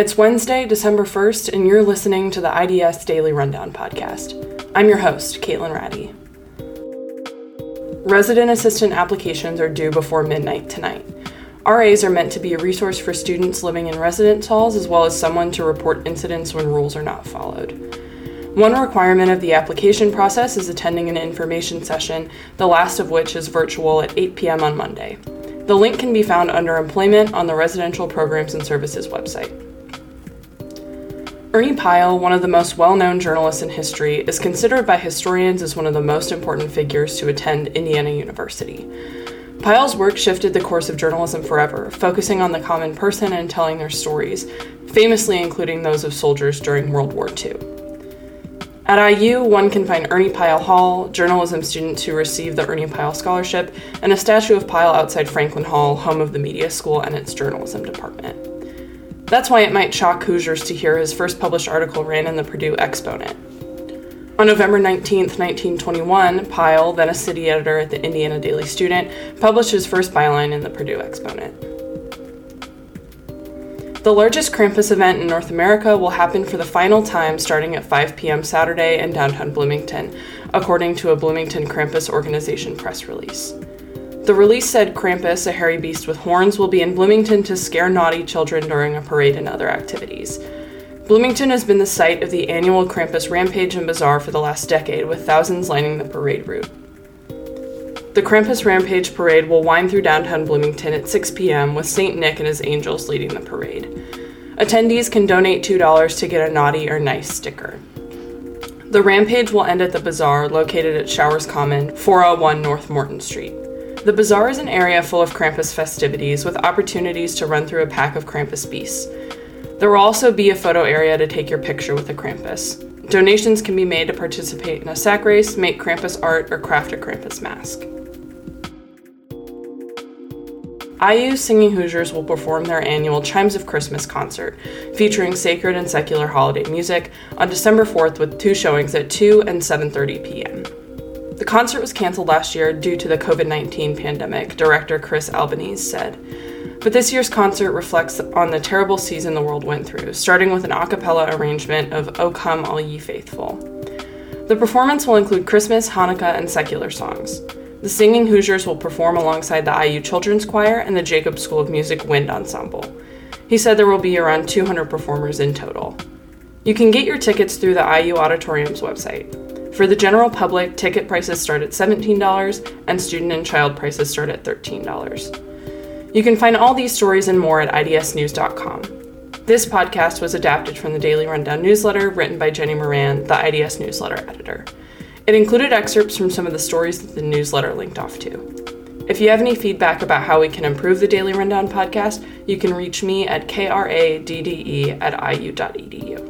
It's Wednesday, December 1st, and you're listening to the IDS Daily Rundown podcast. I'm your host, Caitlin Ratty. Resident assistant applications are due before midnight tonight. RAs are meant to be a resource for students living in residence halls as well as someone to report incidents when rules are not followed. One requirement of the application process is attending an information session, the last of which is virtual at 8 p.m. on Monday. The link can be found under Employment on the Residential Programs and Services website. Ernie Pyle, one of the most well known journalists in history, is considered by historians as one of the most important figures to attend Indiana University. Pyle's work shifted the course of journalism forever, focusing on the common person and telling their stories, famously including those of soldiers during World War II. At IU, one can find Ernie Pyle Hall, journalism students who receive the Ernie Pyle Scholarship, and a statue of Pyle outside Franklin Hall, home of the media school and its journalism department. That's why it might shock Hoosiers to hear his first published article ran in the Purdue Exponent. On November 19, 1921, Pyle, then a city editor at the Indiana Daily Student, published his first byline in the Purdue Exponent. The largest Krampus event in North America will happen for the final time starting at 5 p.m. Saturday in downtown Bloomington, according to a Bloomington Krampus organization press release. The release said Krampus, a hairy beast with horns, will be in Bloomington to scare naughty children during a parade and other activities. Bloomington has been the site of the annual Krampus Rampage and Bazaar for the last decade, with thousands lining the parade route. The Krampus Rampage parade will wind through downtown Bloomington at 6 p.m., with St. Nick and his angels leading the parade. Attendees can donate $2 to get a naughty or nice sticker. The rampage will end at the bazaar located at Showers Common, 401 North Morton Street. The bazaar is an area full of Krampus festivities with opportunities to run through a pack of Krampus beasts. There will also be a photo area to take your picture with a Krampus. Donations can be made to participate in a sack race, make Krampus art, or craft a Krampus mask. IU Singing Hoosiers will perform their annual Chimes of Christmas concert, featuring sacred and secular holiday music, on December 4th with two showings at 2 and 7:30 p.m. The concert was canceled last year due to the COVID 19 pandemic, director Chris Albanese said. But this year's concert reflects on the terrible season the world went through, starting with an a cappella arrangement of O Come All Ye Faithful. The performance will include Christmas, Hanukkah, and secular songs. The Singing Hoosiers will perform alongside the IU Children's Choir and the Jacobs School of Music Wind Ensemble. He said there will be around 200 performers in total. You can get your tickets through the IU Auditorium's website. For the general public, ticket prices start at $17 and student and child prices start at $13. You can find all these stories and more at idsnews.com. This podcast was adapted from the Daily Rundown newsletter written by Jenny Moran, the IDS newsletter editor. It included excerpts from some of the stories that the newsletter linked off to. If you have any feedback about how we can improve the Daily Rundown podcast, you can reach me at kradde at iu.edu.